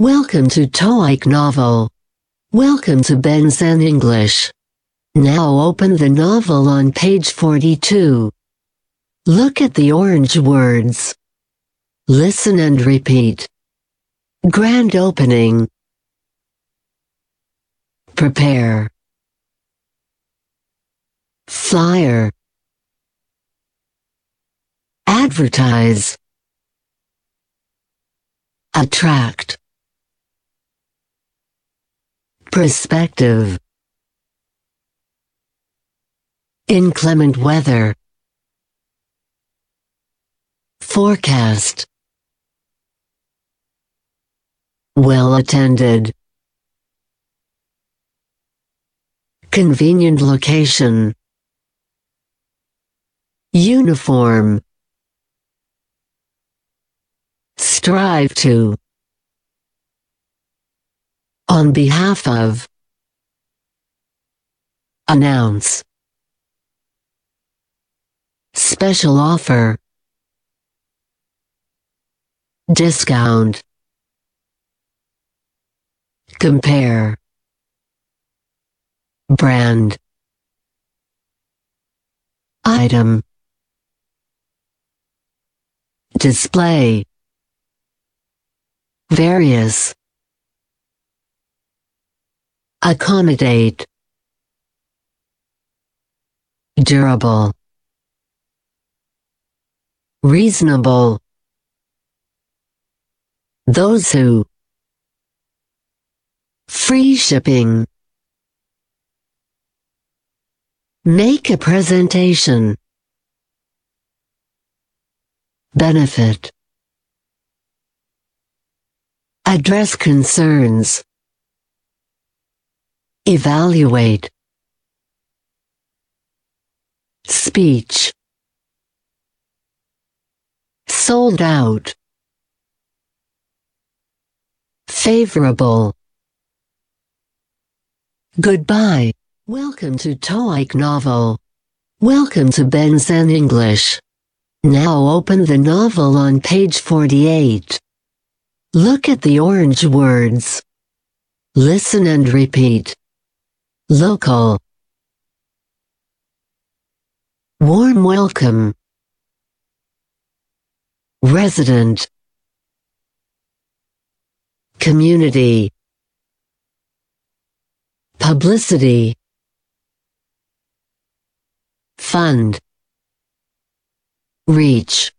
Welcome to TOEIC Novel. Welcome to Ben English. Now open the novel on page 42. Look at the orange words. Listen and repeat. Grand opening. Prepare. Flyer. Advertise. Attract. Perspective. Inclement weather. Forecast. Well attended. Convenient location. Uniform. Strive to. On behalf of. Announce. Special offer. Discount. Compare. Brand. Item. Display. Various. Accommodate. Durable. Reasonable. Those who. Free shipping. Make a presentation. Benefit. Address concerns. Evaluate. Speech. Sold out. Favorable. Goodbye. Welcome to TOEIC Novel. Welcome to Ben Zen English. Now open the novel on page 48. Look at the orange words. Listen and repeat. Local. Warm welcome. Resident. Community. Publicity. Fund. Reach.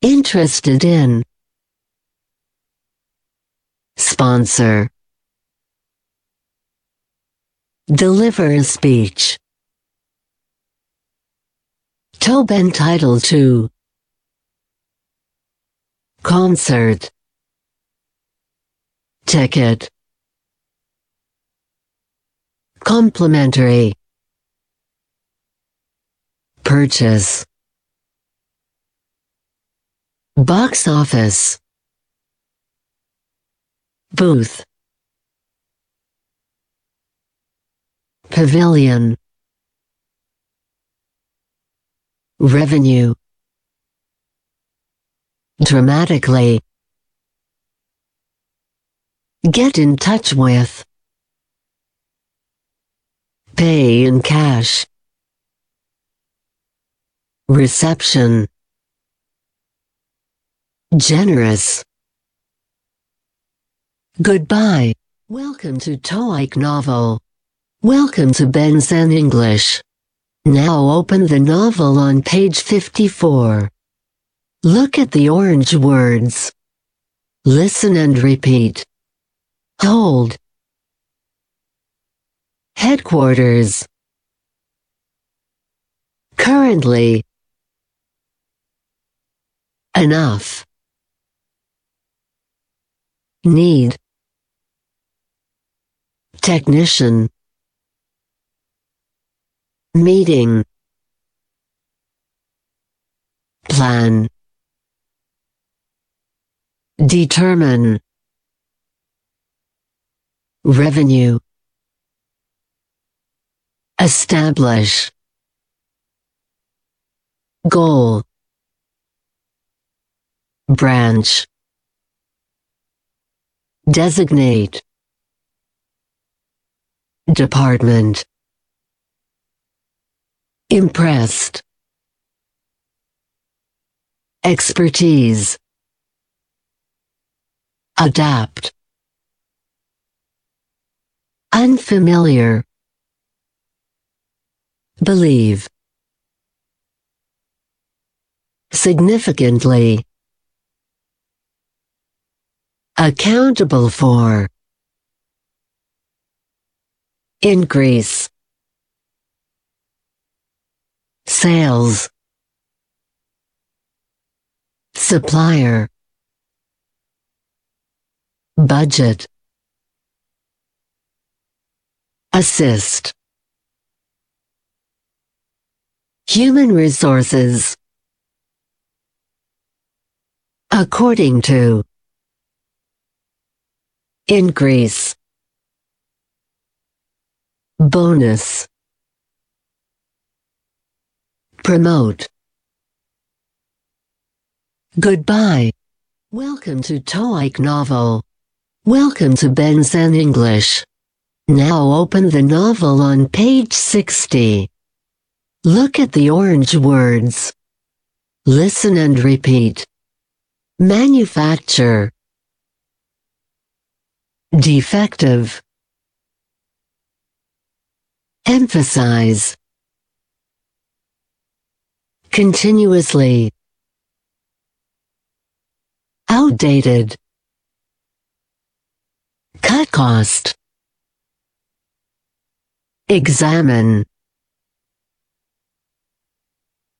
Interested in. Sponsor. Deliver a speech. Tobe entitled to. Concert. Ticket. Complimentary. Purchase. Box office. Booth. Pavilion. Revenue. Dramatically. Get in touch with. Pay in cash. Reception. Generous. Goodbye. Welcome to TOEIC Novel. Welcome to Ben Zen English. Now open the novel on page 54. Look at the orange words. Listen and repeat. Hold. Headquarters. Currently. Enough. Need. Technician. Meeting. Plan. Determine. Revenue. Establish. Goal. Branch. Designate. Department. Impressed. Expertise. Adapt. Unfamiliar. Believe. Significantly. Accountable for. Increase. Sales. Supplier. Budget. Assist. Human resources. According to. Increase. Bonus. Promote. Goodbye. Welcome to TOEIC Novel. Welcome to Benson English. Now open the novel on page 60. Look at the orange words. Listen and repeat. Manufacture. Defective. Emphasize. Continuously. Outdated. Cut cost. Examine.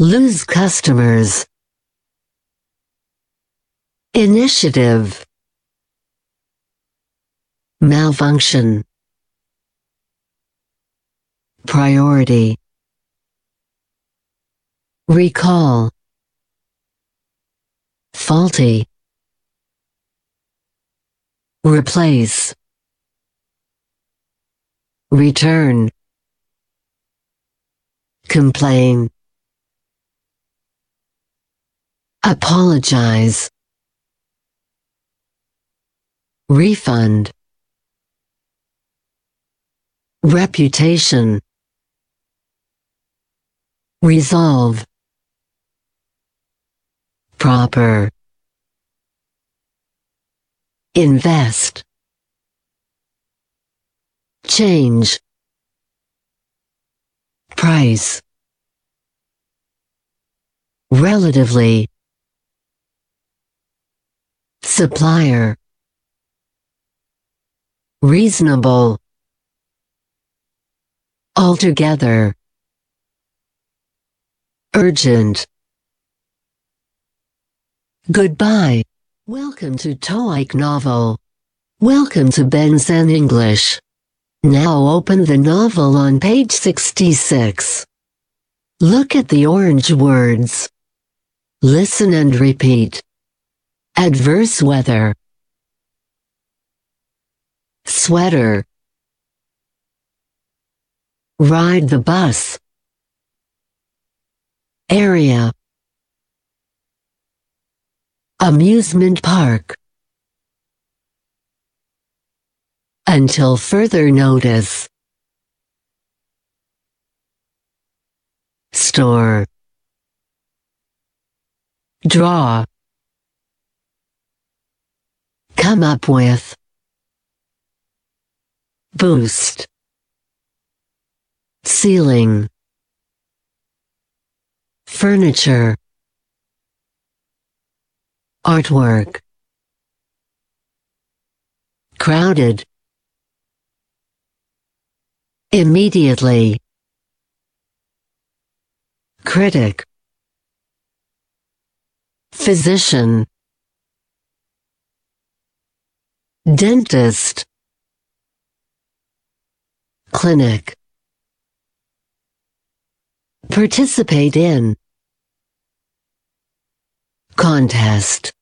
Lose customers. Initiative. Malfunction. Priority. Recall. Faulty. Replace. Return. Complain. Apologize. Refund. Reputation. Resolve. Proper. Invest. Change. Price. Relatively. Supplier. Reasonable. Altogether. Urgent. Goodbye. Welcome to TOEIC Novel. Welcome to Benson English. Now open the novel on page 66. Look at the orange words. Listen and repeat. Adverse weather. Sweater. Ride the bus. Area. Amusement park. Until further notice. Store. Draw. Come up with. Boost. Ceiling. Furniture. Artwork. Crowded. Immediately. Critic. Physician. Dentist. Clinic. Participate in. Contest.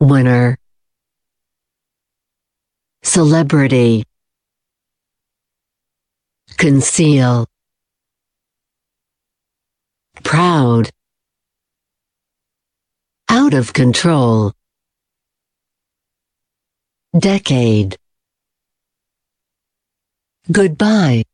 Winner. Celebrity. Conceal. Proud. Out of control. decade. Goodbye.